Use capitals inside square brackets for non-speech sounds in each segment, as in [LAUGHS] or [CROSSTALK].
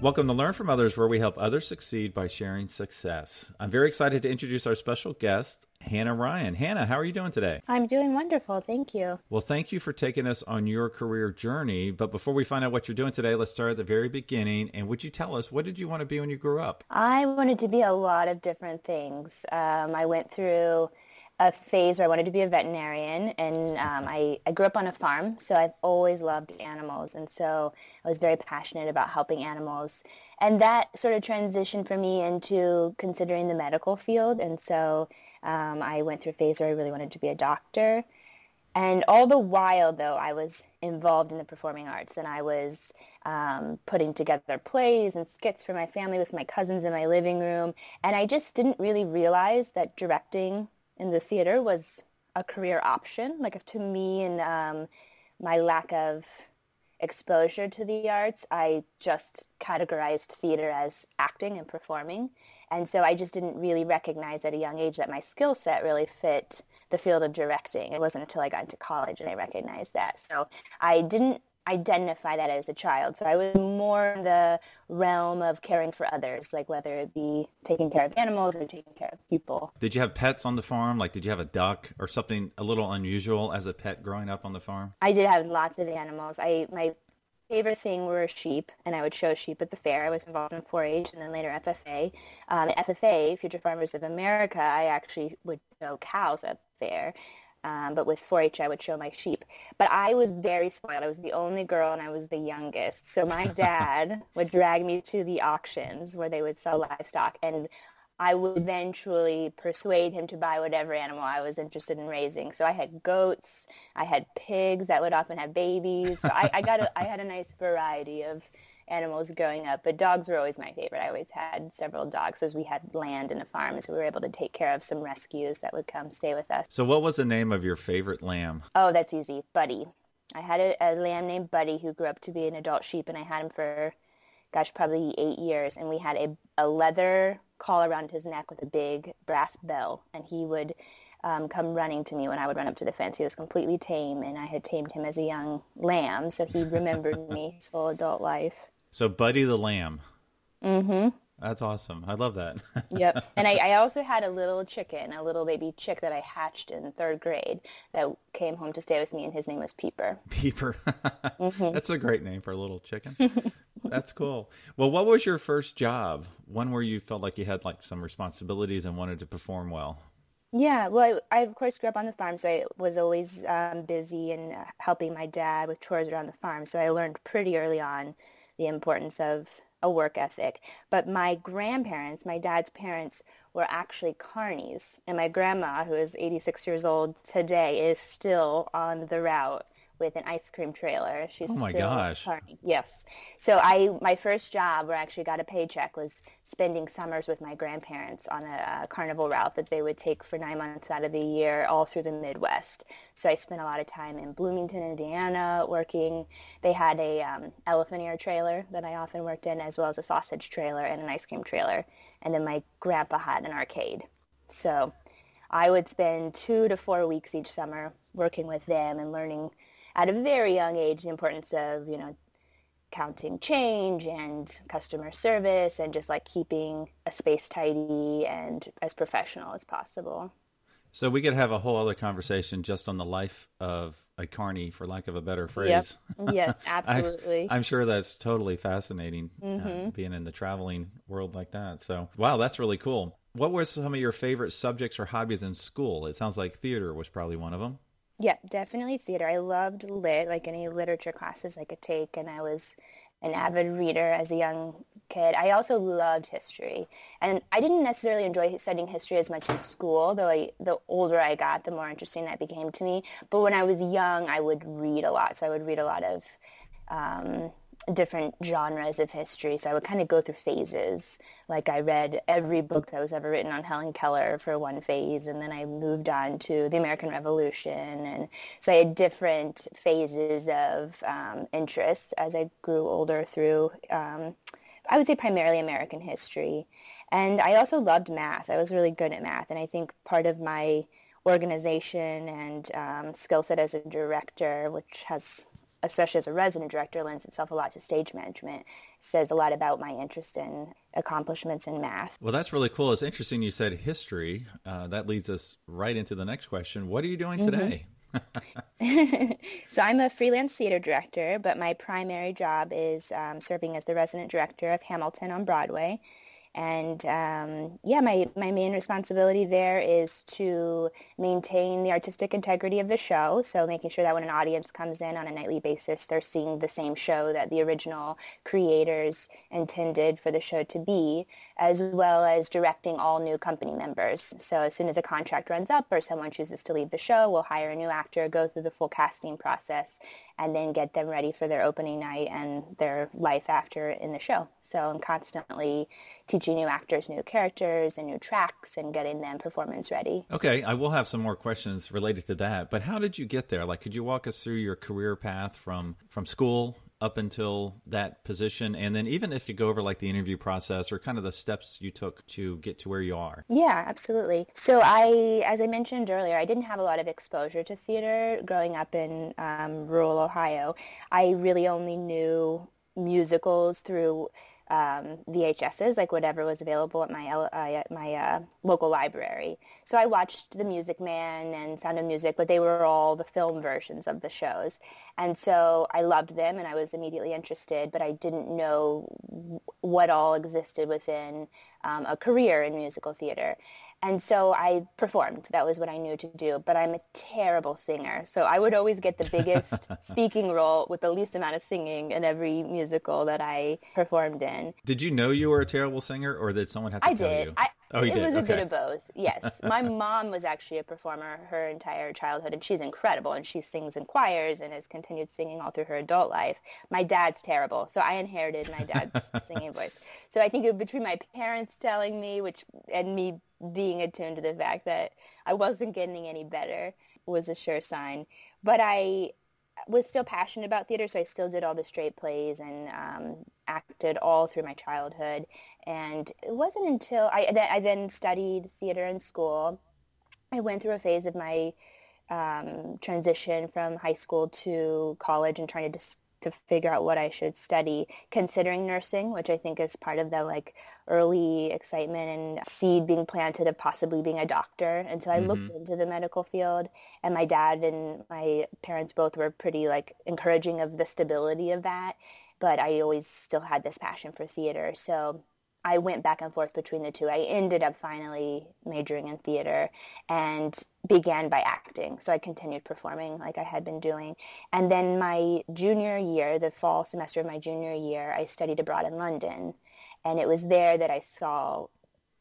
Welcome to Learn from Others, where we help others succeed by sharing success. I'm very excited to introduce our special guest, Hannah Ryan. Hannah, how are you doing today? I'm doing wonderful. Thank you. Well, thank you for taking us on your career journey. But before we find out what you're doing today, let's start at the very beginning. And would you tell us, what did you want to be when you grew up? I wanted to be a lot of different things. Um, I went through a phase where I wanted to be a veterinarian, and um, I, I grew up on a farm, so I've always loved animals, and so I was very passionate about helping animals. And that sort of transitioned for me into considering the medical field, and so um, I went through a phase where I really wanted to be a doctor. And all the while, though, I was involved in the performing arts, and I was um, putting together plays and skits for my family with my cousins in my living room. And I just didn't really realize that directing in the theater was a career option. Like to me and um, my lack of exposure to the arts, I just categorized theater as acting and performing. And so I just didn't really recognize at a young age that my skill set really fit the field of directing. It wasn't until I got into college and I recognized that. So I didn't identify that as a child. So I was more in the realm of caring for others, like whether it be taking care of animals or taking care of people. Did you have pets on the farm? Like, did you have a duck or something a little unusual as a pet growing up on the farm? I did have lots of animals. I my favorite thing were sheep, and I would show sheep at the fair. I was involved in 4-H and then later FFA. Um, FFA, Future Farmers of America, I actually would show cows at the fair. Um, but with 4-H, I would show my sheep. But I was very spoiled. I was the only girl, and I was the youngest. So my [LAUGHS] dad would drag me to the auctions where they would sell livestock, and I would eventually persuade him to buy whatever animal I was interested in raising. So I had goats, I had pigs that would often have babies. So I, I got a, I had a nice variety of animals growing up, but dogs were always my favorite. I always had several dogs as we had land in the farm, so we were able to take care of some rescues that would come stay with us. So, what was the name of your favorite lamb? Oh, that's easy, Buddy. I had a, a lamb named Buddy who grew up to be an adult sheep, and I had him for, gosh, probably eight years. And we had a, a leather collar around his neck with a big brass bell, and he would um, come running to me when I would run up to the fence. He was completely tame, and I had tamed him as a young lamb, so he remembered [LAUGHS] me his whole adult life. So Buddy the Lamb. Mm-hmm. That's awesome. I love that. [LAUGHS] yep. And I, I, also had a little chicken, a little baby chick that I hatched in third grade that came home to stay with me, and his name was Peeper. Peeper. [LAUGHS] mm-hmm. That's a great name for a little chicken. [LAUGHS] That's cool. Well, what was your first job? One where you felt like you had like some responsibilities and wanted to perform well? Yeah, well, I, I of course grew up on the farm, so I was always um, busy and helping my dad with chores around the farm. So I learned pretty early on the importance of a work ethic. But my grandparents, my dad's parents, were actually carnies. And my grandma, who is 86 years old today, is still on the route with an ice cream trailer. She's oh my still gosh. Party. Yes. So I my first job where I actually got a paycheck was spending summers with my grandparents on a, a carnival route that they would take for nine months out of the year all through the Midwest. So I spent a lot of time in Bloomington, Indiana, working. They had a um, elephant ear trailer that I often worked in, as well as a sausage trailer and an ice cream trailer. And then my grandpa had an arcade. So I would spend two to four weeks each summer working with them and learning at a very young age the importance of, you know, counting change and customer service and just like keeping a space tidy and as professional as possible. So we could have a whole other conversation just on the life of a carny, for lack of a better phrase. Yep. Yes, [LAUGHS] absolutely. I, am sure that's totally fascinating, uh, mm-hmm. uh, being in the traveling world like that. So, wow, that's really cool. What were some of your favorite subjects or hobbies in school? It sounds like theater was probably one of them. Yeah, definitely theater. I loved lit, like any literature classes I could take, and I was an avid reader as a young kid. I also loved history, and I didn't necessarily enjoy studying history as much in school. Though I, the older I got, the more interesting that became to me. But when I was young, I would read a lot. So I would read a lot of um, different genres of history. So I would kind of go through phases. Like I read every book that was ever written on Helen Keller for one phase, and then I moved on to the American Revolution. And so I had different phases of um, interest as I grew older through, um, I would say primarily American history. And I also loved math. I was really good at math. And I think part of my organization and um, skill set as a director, which has especially as a resident director, lends itself a lot to stage management. Says a lot about my interest in accomplishments in math. Well, that's really cool. It's interesting you said history. Uh, that leads us right into the next question. What are you doing today? Mm-hmm. [LAUGHS] so I'm a freelance theater director, but my primary job is um, serving as the resident director of Hamilton on Broadway. And um, yeah, my, my main responsibility there is to maintain the artistic integrity of the show. So making sure that when an audience comes in on a nightly basis, they're seeing the same show that the original creators intended for the show to be, as well as directing all new company members. So as soon as a contract runs up or someone chooses to leave the show, we'll hire a new actor, go through the full casting process, and then get them ready for their opening night and their life after in the show. So I'm constantly teaching new actors new characters and new tracks and getting them performance ready. Okay, I will have some more questions related to that, but how did you get there? Like could you walk us through your career path from from school up until that position and then even if you go over like the interview process or kind of the steps you took to get to where you are yeah absolutely so i as i mentioned earlier i didn't have a lot of exposure to theater growing up in um, rural ohio i really only knew musicals through um, VHSs, like whatever was available at my uh, my uh, local library. So I watched The Music Man and Sound of Music, but they were all the film versions of the shows. And so I loved them and I was immediately interested, but I didn't know what all existed within um, a career in musical theater. And so I performed. That was what I knew to do. But I'm a terrible singer. So I would always get the biggest [LAUGHS] speaking role with the least amount of singing in every musical that I performed in. Did you know you were a terrible singer or did someone have to I tell did. you? I, oh, it did? was a okay. bit of both. Yes. [LAUGHS] My mom was actually a performer her entire childhood and she's incredible and she sings in choirs and has continued singing all through her adult life. My dad's terrible. So I inherited my dad's [LAUGHS] singing voice. So I think between my parents telling me which and me being attuned to the fact that I wasn't getting any better was a sure sign. But I was still passionate about theater, so I still did all the straight plays and um, acted all through my childhood. And it wasn't until I, I then studied theater in school. I went through a phase of my um, transition from high school to college and trying to dis- to figure out what I should study, considering nursing, which I think is part of the like early excitement and seed being planted of possibly being a doctor. And so I mm-hmm. looked into the medical field and my dad and my parents both were pretty like encouraging of the stability of that. But I always still had this passion for theater. So I went back and forth between the two. I ended up finally majoring in theater and began by acting. So I continued performing like I had been doing. And then my junior year, the fall semester of my junior year, I studied abroad in London. And it was there that I saw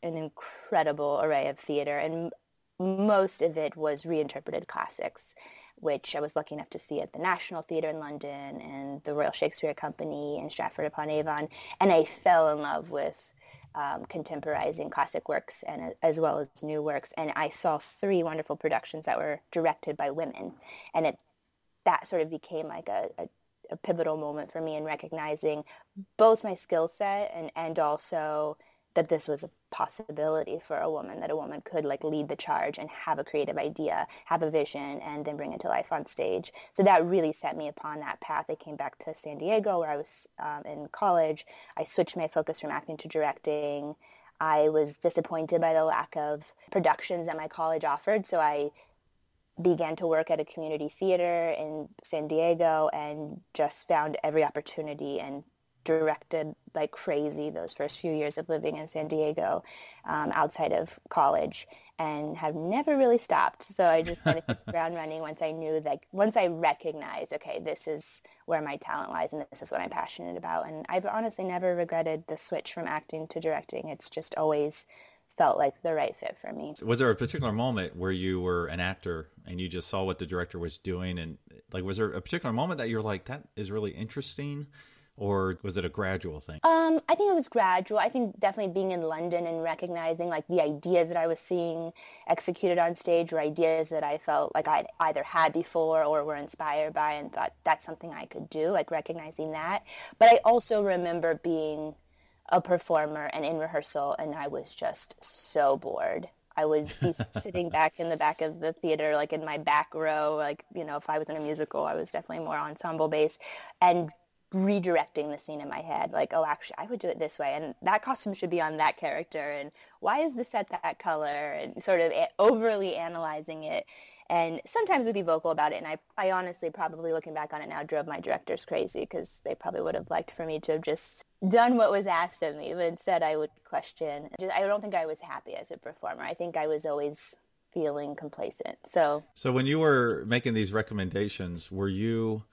an incredible array of theater. And most of it was reinterpreted classics which I was lucky enough to see at the National Theatre in London and the Royal Shakespeare Company in Stratford upon Avon, and I fell in love with um, contemporizing classic works and as well as new works. And I saw three wonderful productions that were directed by women, and it that sort of became like a, a, a pivotal moment for me in recognizing both my skill set and and also that this was a possibility for a woman that a woman could like lead the charge and have a creative idea have a vision and then bring it to life on stage. So that really set me upon that path. I came back to san diego where i was um, in college. I switched my focus from acting to directing. I was disappointed by the lack of productions that my college offered so i began to work at a community theater in san diego and just found every opportunity and directed like crazy those first few years of living in San Diego um, outside of college and have never really stopped. So I just kind of hit the [LAUGHS] ground running once I knew like once I recognized, okay, this is where my talent lies and this is what I'm passionate about. And I've honestly never regretted the switch from acting to directing. It's just always felt like the right fit for me. Was there a particular moment where you were an actor and you just saw what the director was doing and like was there a particular moment that you're like that is really interesting or was it a gradual thing? Um, I think it was gradual. I think definitely being in London and recognizing like the ideas that I was seeing executed on stage or ideas that I felt like I'd either had before or were inspired by and thought that's something I could do, like recognizing that. But I also remember being a performer and in rehearsal and I was just so bored. I would be [LAUGHS] sitting back in the back of the theater, like in my back row, like, you know, if I was in a musical, I was definitely more ensemble based and redirecting the scene in my head like oh actually i would do it this way and that costume should be on that character and why is the set that color and sort of overly analyzing it and sometimes would be vocal about it and i, I honestly probably looking back on it now drove my directors crazy because they probably would have liked for me to have just done what was asked of me but instead i would question i don't think i was happy as a performer. I think i was always feeling complacent so so when you were making these recommendations were you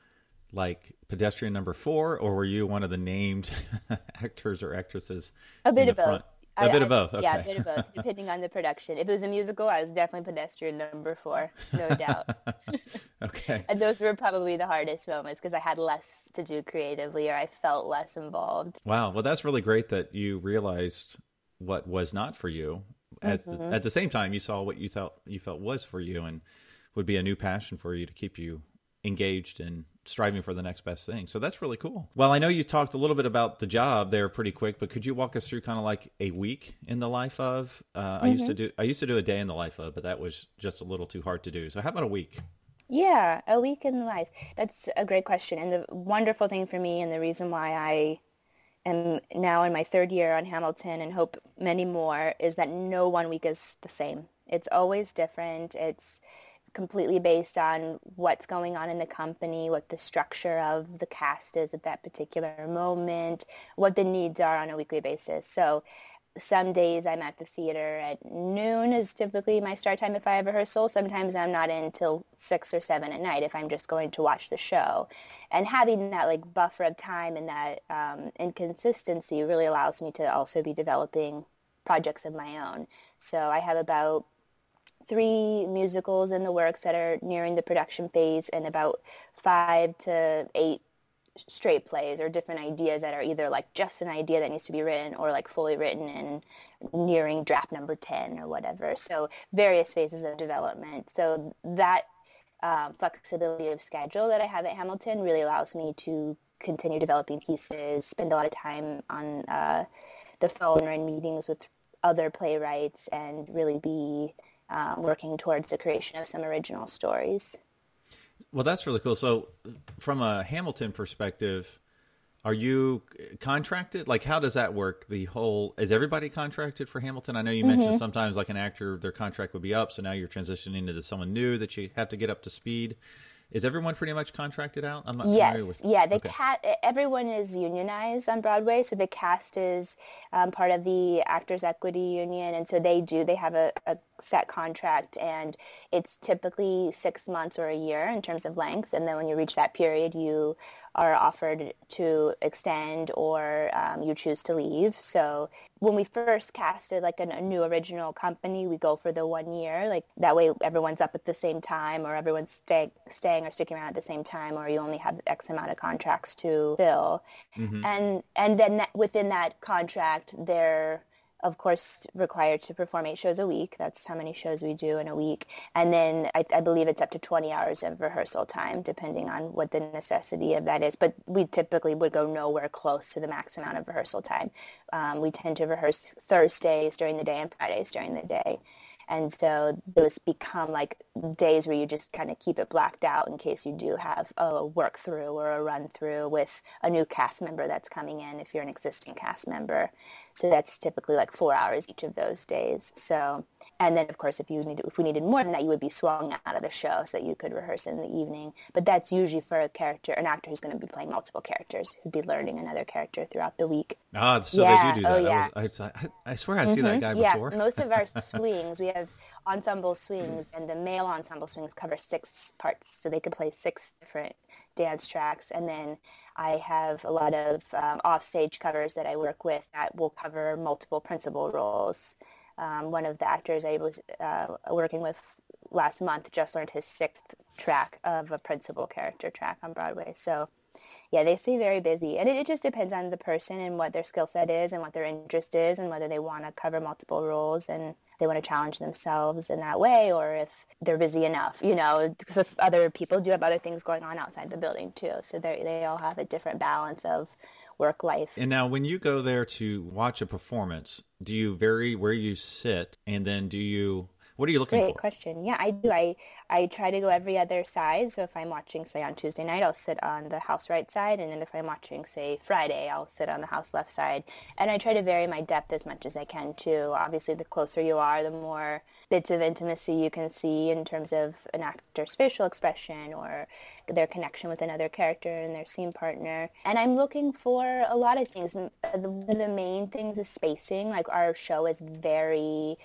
like pedestrian number four, or were you one of the named [LAUGHS] actors or actresses? A bit of front? both. A I, bit I, of both. Okay. Yeah, a bit of both, depending on the production. If it was a musical, I was definitely pedestrian number four, no doubt. [LAUGHS] okay. and those were probably the hardest moments because I had less to do creatively, or I felt less involved. Wow. Well, that's really great that you realized what was not for you. At, mm-hmm. the, at the same time, you saw what you thought you felt was for you, and would be a new passion for you to keep you engaged and striving for the next best thing. So that's really cool. Well, I know you talked a little bit about the job there pretty quick, but could you walk us through kind of like a week in the life of? Uh, mm-hmm. I used to mm-hmm. do I used to do a day in the life of, but that was just a little too hard to do. So how about a week? Yeah, a week in life. That's a great question. And the wonderful thing for me and the reason why I am now in my third year on Hamilton and hope many more is that no one week is the same. It's always different. It's completely based on what's going on in the company, what the structure of the cast is at that particular moment, what the needs are on a weekly basis. So some days I'm at the theater at noon is typically my start time if I have rehearsal. Sometimes I'm not in until six or seven at night if I'm just going to watch the show. And having that like buffer of time and that um, inconsistency really allows me to also be developing projects of my own. So I have about three musicals in the works that are nearing the production phase and about five to eight straight plays or different ideas that are either like just an idea that needs to be written or like fully written and nearing draft number 10 or whatever. So various phases of development. So that um, flexibility of schedule that I have at Hamilton really allows me to continue developing pieces, spend a lot of time on uh, the phone or in meetings with other playwrights and really be um, working towards the creation of some original stories. Well, that's really cool. So, from a Hamilton perspective, are you contracted? Like, how does that work? The whole is everybody contracted for Hamilton? I know you mentioned mm-hmm. sometimes, like an actor, their contract would be up, so now you're transitioning into someone new that you have to get up to speed. Is everyone pretty much contracted out? I'm not yes, with... yeah. The okay. cat. Everyone is unionized on Broadway, so the cast is um, part of the Actors Equity Union, and so they do. They have a, a set contract, and it's typically six months or a year in terms of length. And then when you reach that period, you are offered to extend or um, you choose to leave. So when we first casted like a, a, new original company, we go for the one year. Like that way everyone's up at the same time or everyone's stay, staying or sticking around at the same time or you only have X amount of contracts to fill. Mm-hmm. And, and then that, within that contract, there of course, required to perform eight shows a week. That's how many shows we do in a week. And then I, I, believe it's up to 20 hours of rehearsal time, depending on what the necessity of that is. But we typically would go nowhere close to the max amount of rehearsal time. Um, we tend to rehearse Thursdays during the day and Fridays during the day. And so those become like days where you just kind of keep it blacked out in case you do have a work through or a run through with a new cast member that's coming in if you're an existing cast member. So that's typically like four hours each of those days. So, and then of course, if you need, if we needed more than that, you would be swung out of the show so that you could rehearse in the evening. But that's usually for a character, an actor who's going to be playing multiple characters, who'd be learning another character throughout the week. Ah, so yeah. they do do that. Oh, yeah. I, was, I, I, swear I'd mm-hmm. seen that guy before. Yeah, most of our [LAUGHS] swings, we have ensemble swings, and the male ensemble swings cover six parts, so they could play six different dance tracks. And then I have a lot of um, offstage covers that I work with that will cover multiple principal roles. Um, one of the actors I was uh, working with last month just learned his sixth track of a principal character track on Broadway. So yeah, they stay very busy. And it, it just depends on the person and what their skill set is and what their interest is and whether they want to cover multiple roles and they want to challenge themselves in that way or if they're busy enough, you know, because other people do have other things going on outside the building too. So they they all have a different balance of work life. And now when you go there to watch a performance, do you vary where you sit and then do you what are you looking Great for? question. Yeah, I do. I I try to go every other side. So if I'm watching, say, on Tuesday night, I'll sit on the house right side, and then if I'm watching, say, Friday, I'll sit on the house left side. And I try to vary my depth as much as I can too. Obviously, the closer you are, the more bits of intimacy you can see in terms of an actor's facial expression or their connection with another character and their scene partner. And I'm looking for a lot of things. One of the main things is spacing. Like our show is very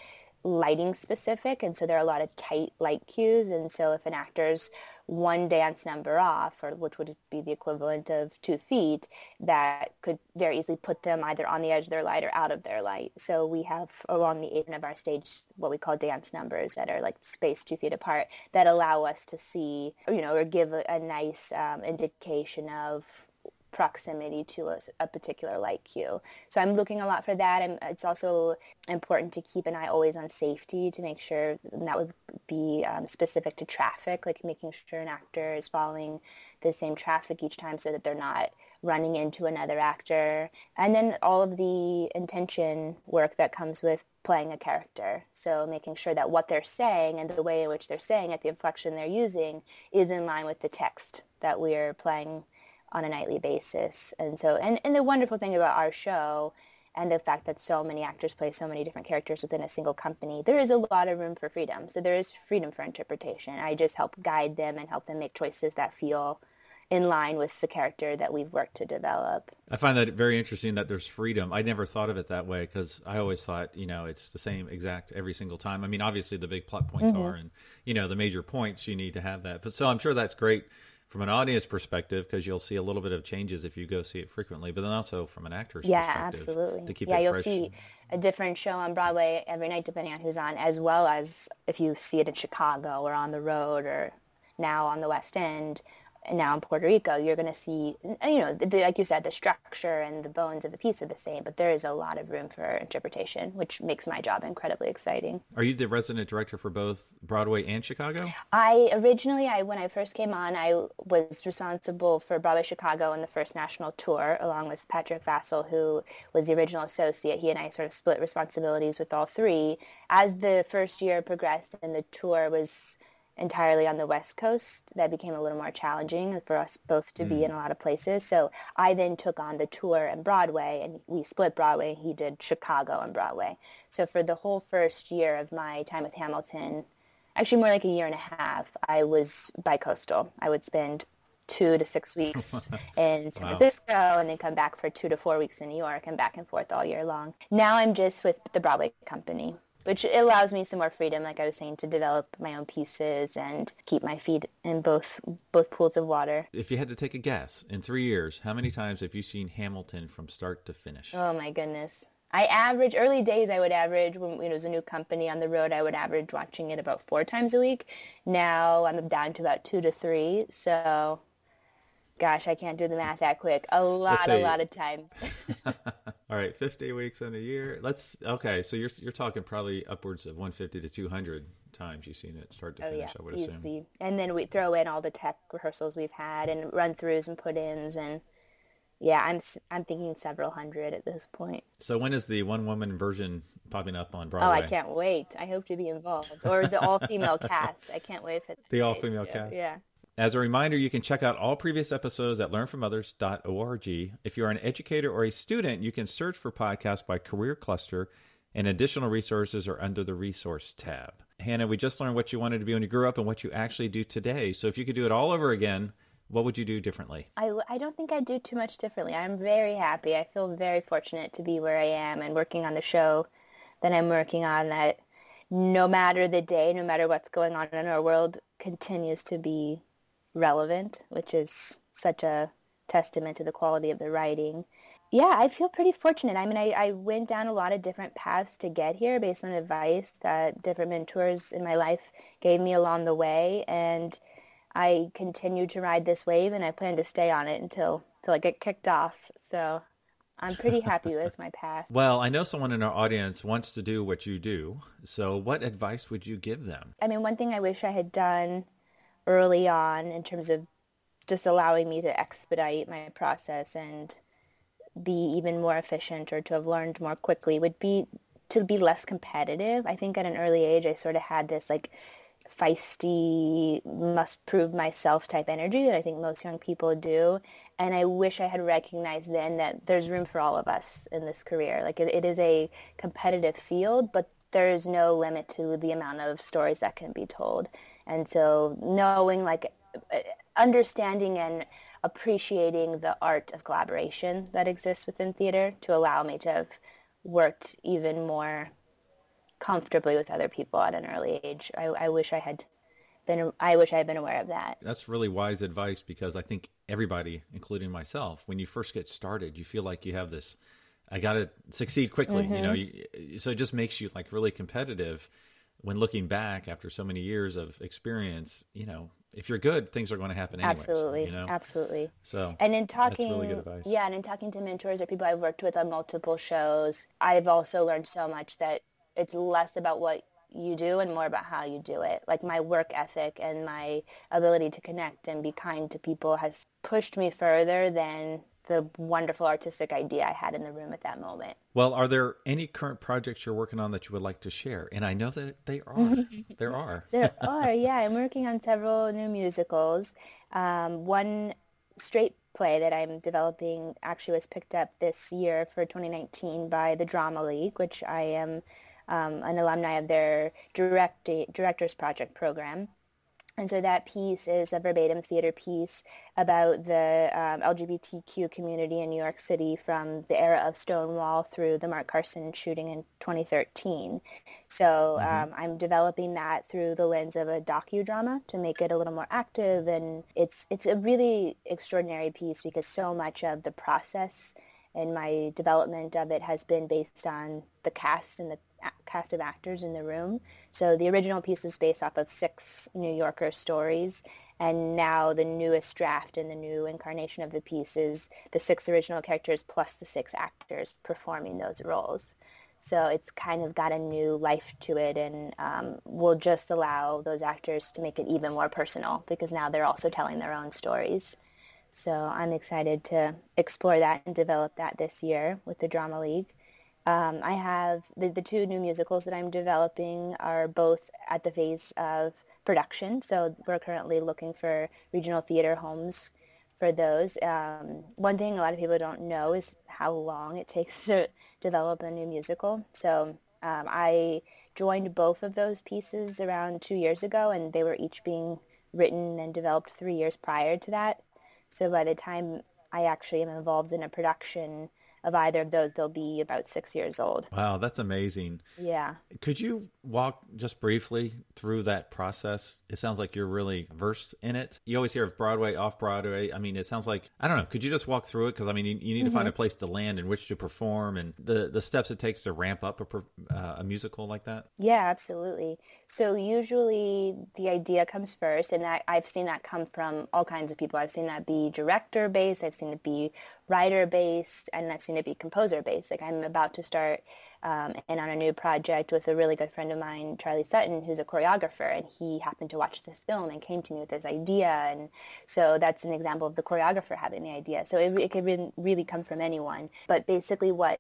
lighting specific and so there are a lot of tight light cues and so if an actor's one dance number off or which would be the equivalent of two feet that could very easily put them either on the edge of their light or out of their light. So we have along the apron of our stage what we call dance numbers that are like spaced two feet apart that allow us to see you know or give a, a nice um, indication of proximity to a, a, particular light cue. So I'm looking a lot for that. And it's also important to keep an eye always on safety to make sure that would be um, specific to traffic, like making sure an actor is following the same traffic each time so that they're not running into another actor. And then all of the intention work that comes with playing a character. So making sure that what they're saying and the way in which they're saying it, the inflection they're using, is in line with the text that we're playing on a nightly basis. And so, and, and the wonderful thing about our show and the fact that so many actors play so many different characters within a single company, there is a lot of room for freedom. So there is freedom for interpretation. I just help guide them and help them make choices that feel in line with the character that we've worked to develop. I find that very interesting that there's freedom. I never thought of it that way because I always thought, you know, it's the same exact every single time. I mean, obviously the big plot points mm-hmm. are, and you know, the major points you need to have that. But so I'm sure that's great from an audience perspective because you'll see a little bit of changes if you go see it frequently but then also from an actor's yeah, perspective absolutely. to keep yeah, you'll fresh. see a different show on Broadway every night depending on who's on as well as if you see it in Chicago or on the road or now on the West End now in Puerto Rico, you're going to see, uh, you know, the, like you said, the structure and the bones of the piece are the same, but there is a lot of room for interpretation, which makes my job incredibly exciting. Are you the resident director for both Broadway and Chicago? I originally, I when I first came on, I was responsible for Broadway Chicago and the first national tour, along with Patrick Vassel, who was the original associate. He and I sort of split responsibilities with all three. As the first year progressed and the tour was entirely on the West Coast, that became a little more challenging for us both to mm. be in a lot of places. So I then took on the tour and Broadway, and we split Broadway. He did Chicago and Broadway. So for the whole first year of my time with Hamilton, actually more like a year and a half, I was bi-coastal. I would spend two to six [LAUGHS] weeks in San wow. Francisco and then come back for two to four weeks in New York and back and forth all year long. Now I'm just with the Broadway company which allows me some more freedom, like I was saying, to develop my own pieces and keep my feet in both both pools of water. If you had to take a guess, in three years, how many times have you seen Hamilton from start to finish? Oh my goodness. I average early days. I would average when it was a new company on the road. I would average watching it about four times a week. Now I'm down to about two to three. So, gosh, I can't do the math that quick. A lot, a lot of times. [LAUGHS] All right, 50 weeks in a year. Let's okay. So you're you're talking probably upwards of 150 to 200 times you've seen it start to finish. Oh, yeah. I would assume. See. And then we throw in all the tech rehearsals we've had and run throughs and put-ins and yeah, I'm I'm thinking several hundred at this point. So when is the one woman version popping up on Broadway? Oh, I can't wait! I hope to be involved, or the all female [LAUGHS] cast. I can't wait for the all female cast. Yeah. As a reminder, you can check out all previous episodes at learnfromothers.org. If you're an educator or a student, you can search for podcasts by career cluster, and additional resources are under the resource tab. Hannah, we just learned what you wanted to be when you grew up and what you actually do today. So if you could do it all over again, what would you do differently? I, I don't think I'd do too much differently. I'm very happy. I feel very fortunate to be where I am and working on the show that I'm working on that no matter the day, no matter what's going on in our world, continues to be relevant, which is such a testament to the quality of the writing. Yeah, I feel pretty fortunate. I mean, I, I went down a lot of different paths to get here based on advice that different mentors in my life gave me along the way. And I continue to ride this wave and I plan to stay on it until till I get kicked off. So I'm pretty happy with my path. [LAUGHS] Well, I know someone in our audience wants to do what you do. So, what advice would you give them? I mean, one thing I wish I had done early on in terms of just allowing me to expedite my process and be even more efficient or to have learned more quickly would be to be less competitive. I think at an early age I sort of had this like feisty, must prove myself type energy that I think most young people do. And I wish I had recognized then that there's room for all of us in this career. Like it, it is a competitive field, but there is no limit to the amount of stories that can be told. And so knowing like understanding and appreciating the art of collaboration that exists within theater to allow me to have worked even more comfortably with other people at an early age. I, I wish I had been I wish I had been aware of that. That's really wise advice because I think everybody, including myself, when you first get started, you feel like you have this I got to succeed quickly, mm-hmm. you know. Mm-hmm. You, so it just makes you like really competitive when looking back after so many years of experience, you know, if you're good, things are going to happen anyway. Absolutely, you know? absolutely. So, and in talking, really yeah, and in talking to mentors or people I've worked with on multiple shows, I've also learned so much that it's less about what you do and more about how you do it. Like my work ethic and my ability to connect and be kind to people has pushed me further than the wonderful artistic idea I had in the room at that moment. Well, are there any current projects you're working on that you would like to share? And I know that they are. [LAUGHS] there are. there [LAUGHS] are, yeah. I'm working on several new musicals. Um, one straight play that I'm developing actually was picked up this year for 2019 by the Drama League, which I am um, an alumni of their direct, Directors Project program. And so that piece is a verbatim theater piece about the um, LGBTQ community in New York City from the era of Stonewall through the Mark Carson shooting in 2013. So mm-hmm. um, I'm developing that through the lens of a docudrama to make it a little more active. And it's, it's a really extraordinary piece because so much of the process and my development of it has been based on the cast and the cast of actors in the room. So the original piece was based off of six New Yorker stories, and now the newest draft and the new incarnation of the piece is the six original characters plus the six actors performing those roles. So it's kind of got a new life to it and um, will just allow those actors to make it even more personal because now they're also telling their own stories. So I'm excited to explore that and develop that this year with the Drama League. Um, I have the, the two new musicals that I'm developing are both at the phase of production. So we're currently looking for regional theater homes for those. Um, one thing a lot of people don't know is how long it takes [LAUGHS] to develop a new musical. So um, I joined both of those pieces around two years ago, and they were each being written and developed three years prior to that. So by the time I actually am involved in a production, of either of those, they'll be about six years old. Wow, that's amazing. Yeah. Could you walk just briefly through that process? It sounds like you're really versed in it. You always hear of Broadway, off Broadway. I mean, it sounds like, I don't know, could you just walk through it? Because, I mean, you, you need mm-hmm. to find mm-hmm. a place to land in which to perform and the, the steps it takes to ramp up a, uh, a musical like that? Yeah, absolutely. So usually the idea comes first, and I, I've seen that come from all kinds of people. I've seen that be director based, I've seen it be writer based, and I've seen it be composer based. Like I'm about to start um, and on a new project with a really good friend of mine, Charlie Sutton, who's a choreographer, and he happened to watch this film and came to me with this idea, and so that's an example of the choreographer having the idea. So it, it could really, really come from anyone, but basically what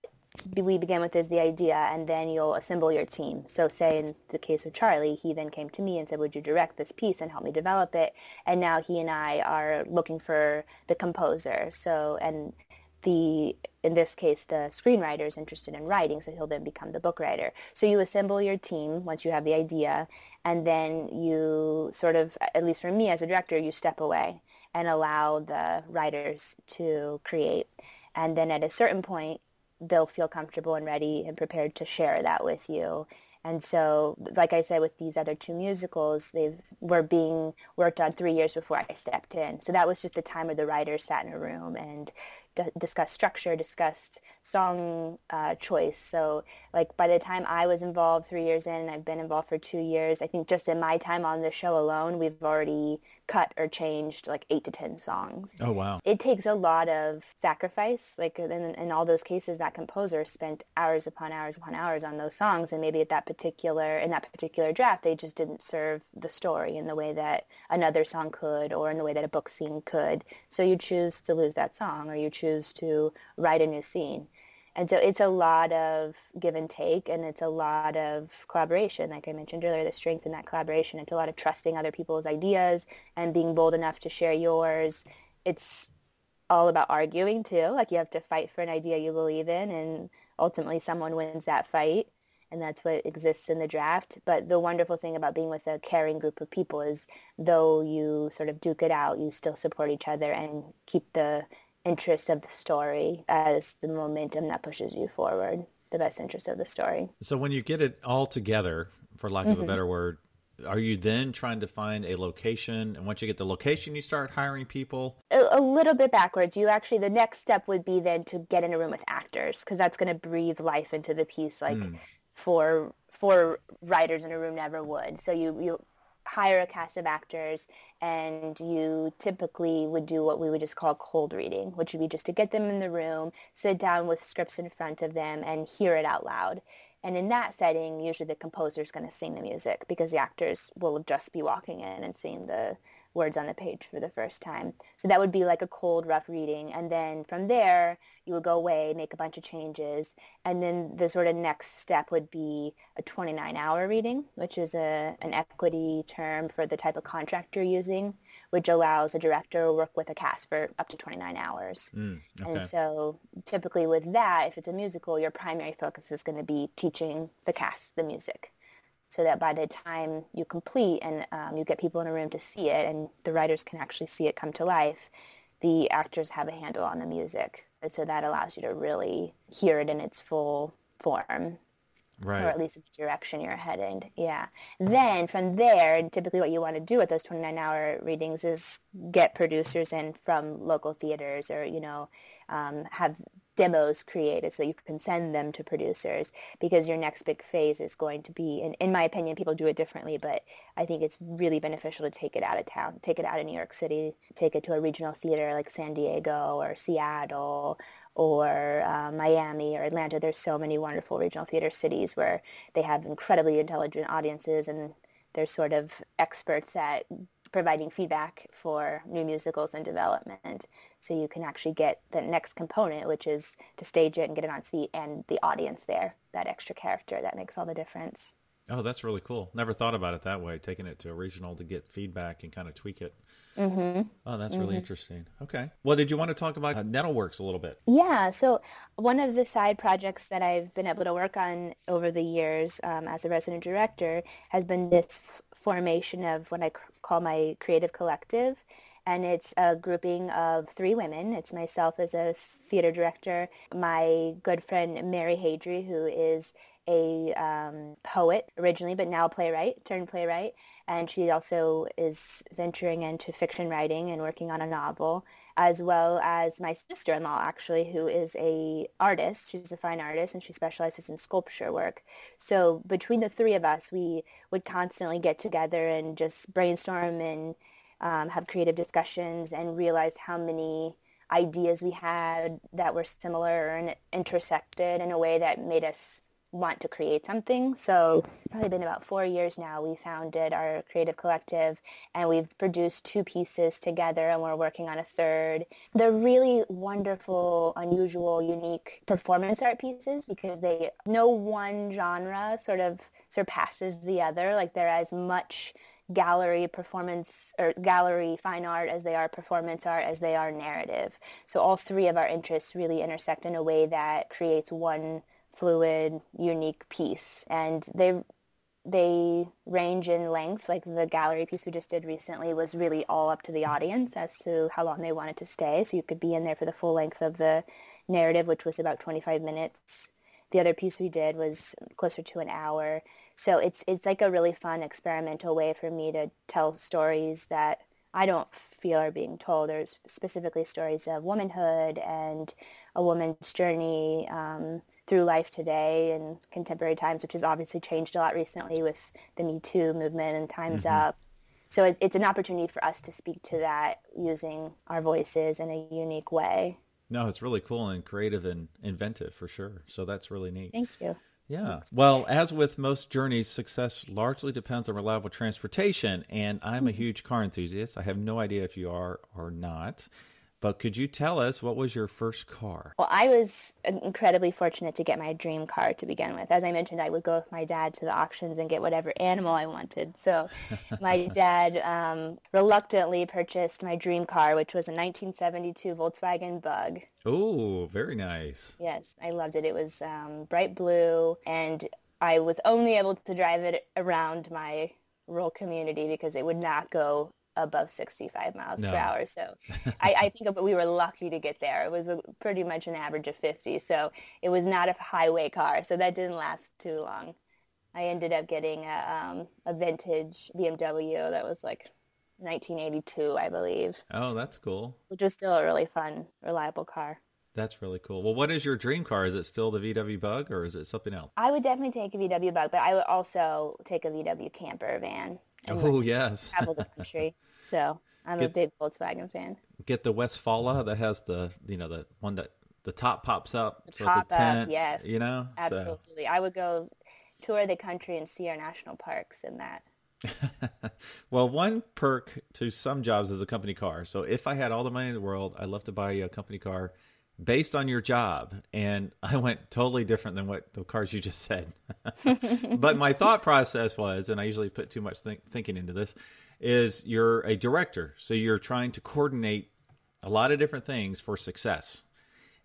we begin with is the idea and then you'll assemble your team. So say in the case of Charlie, he then came to me and said, would you direct this piece and help me develop it? And now he and I are looking for the composer. So, and the in this case the screenwriter is interested in writing so he'll then become the book writer so you assemble your team once you have the idea and then you sort of at least for me as a director you step away and allow the writers to create and then at a certain point they'll feel comfortable and ready and prepared to share that with you And so, like I said, with these other two musicals, they were being worked on three years before I stepped in. So that was just the time where the writers sat in a room and d- discussed structure, discussed song uh, choice. So, like by the time I was involved three years in, I've been involved for two years. I think just in my time on the show alone, we've already cut or changed like eight to ten songs. Oh wow! It takes a lot of sacrifice. Like in, in all those cases, that composer spent hours upon hours upon hours on those songs, and maybe at that particular in that particular draft, they just didn't serve the story in the way that another song could, or in the way that a book scene could. So you choose to lose that song, or you choose to write a new scene. And so it's a lot of give and take, and it's a lot of collaboration. Like I mentioned earlier, the strength in that collaboration. It's a lot of trusting other people's ideas and being bold enough to share yours. It's all about arguing too. Like you have to fight for an idea you believe in, and ultimately someone wins that fight. And that's what exists in the draft. But the wonderful thing about being with a caring group of people is though you sort of duke it out, you still support each other and keep the interest of the story as the momentum that pushes you forward, the best interest of the story. So when you get it all together, for lack of mm-hmm. a better word, are you then trying to find a location and once you get the location you start hiring people a, a, little bit backwards you actually the next step would be then to get in a room with actors because that's going to breathe life into the piece like mm. for for writers in a room never would so you you hire a cast of actors and you typically would do what we would just call cold reading, which would be just to get them in the room, sit down with scripts in front of them and hear it out loud. And in that setting, usually the composer is going to sing the music because the actors will just be walking in and seeing the words on the page for the first time. So that would be like a cold, rough reading. And then from there, you would go away, make a bunch of changes. And then the sort of next step would be a 29-hour reading, which is a, an equity term for the type of contract you're using, which allows a director to work with a cast for up to 29 hours. Mm, okay. And so typically with that, if it's a musical, your primary focus is going to be teaching the cast the music so that by the time you complete and um, you get people in a room to see it and the writers can actually see it come to life, the actors have a handle on the music. And so that allows you to really hear it in its full form. Right. Or at least the direction you're headed. Yeah. Then from there, typically what you want to do at those 29 hour readings is get producers in from local theaters or, you know, um, have demos created so you can send them to producers because your next big phase is going to be, and in my opinion, people do it differently, but I think it's really beneficial to take it out of town, take it out of New York City, take it to a regional theater like San Diego or Seattle or uh, Miami or Atlanta. There's so many wonderful regional theater cities where they have incredibly intelligent audiences and they're sort of experts at providing feedback for new musicals and development so you can actually get the next component which is to stage it and get it on its feet and the audience there that extra character that makes all the difference oh that's really cool never thought about it that way taking it to a regional to get feedback and kind of tweak it Mm-hmm. Oh, that's really mm-hmm. interesting. Okay. Well, did you want to talk about uh, Nettleworks a little bit? Yeah. So one of the side projects that I've been able to work on over the years um, as a resident director has been this f- formation of what I c- call my creative collective. And it's a grouping of three women. It's myself as a theater director, my good friend Mary Hadry, who is a um, poet originally, but now playwright, turned playwright, and she also is venturing into fiction writing and working on a novel as well as my sister-in-law actually who is a artist. She's a fine artist and she specializes in sculpture work. So between the three of us we would constantly get together and just brainstorm and um, have creative discussions and realize how many ideas we had that were similar and intersected in a way that made us want to create something. So probably been about four years now. We founded our creative collective and we've produced two pieces together and we're working on a third. They're really wonderful, unusual, unique performance art pieces because they no one genre sort of surpasses the other. Like they're as much gallery performance or gallery fine art as they are performance art as they are narrative. So all three of our interests really intersect in a way that creates one fluid, unique piece. And they they range in length. Like the gallery piece we just did recently was really all up to the audience as to how long they wanted to stay. So you could be in there for the full length of the narrative, which was about 25 minutes. the other piece we did was closer to an hour. So it's it's like a really fun experimental way for me to tell stories that I don't feel are being told. There's specifically stories of womanhood and a woman's journey um, through life today and contemporary times, which has obviously changed a lot recently with the Me Too movement and Time's mm-hmm. Up. So it, it's an opportunity for us to speak to that using our voices in a unique way. No, it's really cool and creative and inventive for sure. So that's really neat. Thank you. Yeah. Well, as with most journeys, success largely depends on reliable transportation. And I'm a mm-hmm. huge car enthusiast. I have no idea if you are or not. But could you tell us what was your first car? Well, I was incredibly fortunate to get my dream car to begin with. As I mentioned, I would go with my dad to the auctions and get whatever animal I wanted. So [LAUGHS] my dad um, reluctantly purchased my dream car, which was a 1972 Volkswagen Bug. Oh, very nice. Yes, I loved it. It was um, bright blue, and I was only able to drive it around my rural community because it would not go above 65 miles no. per hour. So [LAUGHS] I, I, think we were lucky to get there. It was a, pretty much an average of 50. So it was not a highway car. So that didn't last too long. I ended up getting a, um, a vintage BMW that was like 1982, I believe. Oh, that's cool. Which was still a really fun, reliable car. That's really cool. Well, what is your dream car? Is it still the VW Bug or is it something else? I would definitely take a VW Bug, but I would also take a VW camper van. Oh, yes. travel the country. [LAUGHS] So I'm get, a big Volkswagen fan. Get the Westfalia that has the, you know, the one that the top pops up. The so top it's a tent, up, yes. You know? Absolutely. So. I would go tour the country and see our national parks in that. [LAUGHS] well, one perk to some jobs is a company car. So if I had all the money in the world, I'd love to buy you a company car based on your job. And [LAUGHS] I went totally different than what the cars you just said. [LAUGHS] but my thought process was, and I usually put too much think, thinking into this, is you're a director. So you're trying to coordinate a lot of different things for success.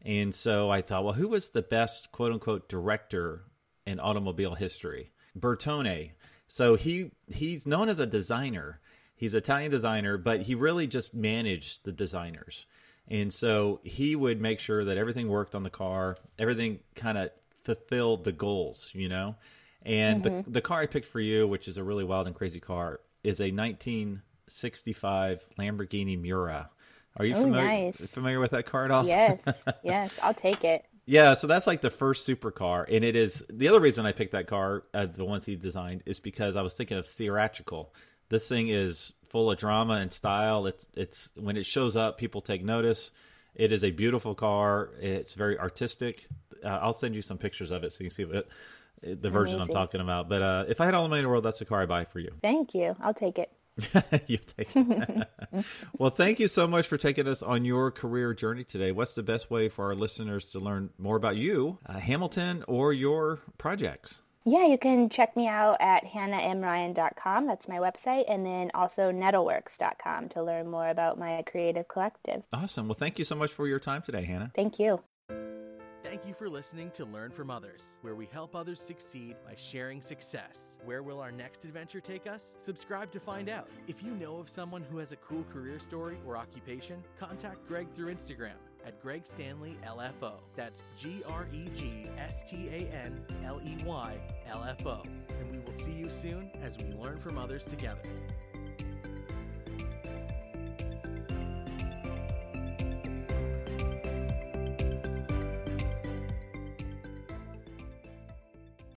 And so I thought, well, who was the best quote unquote director in automobile history? Bertone. So he he's known as a designer. He's Italian designer, but he really just managed the designers. And so he would make sure that everything worked on the car, everything kind of fulfilled the goals, you know? And mm-hmm. the, the car I picked for you, which is a really wild and crazy car, is a 1965 Lamborghini Miura. Are you familiar, nice. familiar with that car at all? Yes, [LAUGHS] yes, I'll take it. Yeah, so that's like the first supercar, and it is the other reason I picked that car, uh, the ones he designed, is because I was thinking of theatrical. This thing is full of drama and style. It's it's when it shows up, people take notice. It is a beautiful car. It's very artistic. Uh, I'll send you some pictures of it so you can see it, the version Amazing. I'm talking about. But uh, if I had all the money in the world, that's the car I buy for you. Thank you. I'll take it. [LAUGHS] you take it. [LAUGHS] well, thank you so much for taking us on your career journey today. What's the best way for our listeners to learn more about you, uh, Hamilton, or your projects? Yeah, you can check me out at hannahmryan.com. That's my website. And then also nettleworks.com to learn more about my creative collective. Awesome. Well, thank you so much for your time today, Hannah. Thank you. Thank you for listening to Learn from Others, where we help others succeed by sharing success. Where will our next adventure take us? Subscribe to find out. If you know of someone who has a cool career story or occupation, contact Greg through Instagram at Greg Stanley LFO. That's G R E G S T A N L E Y L F O. And we will see you soon as we learn from others together.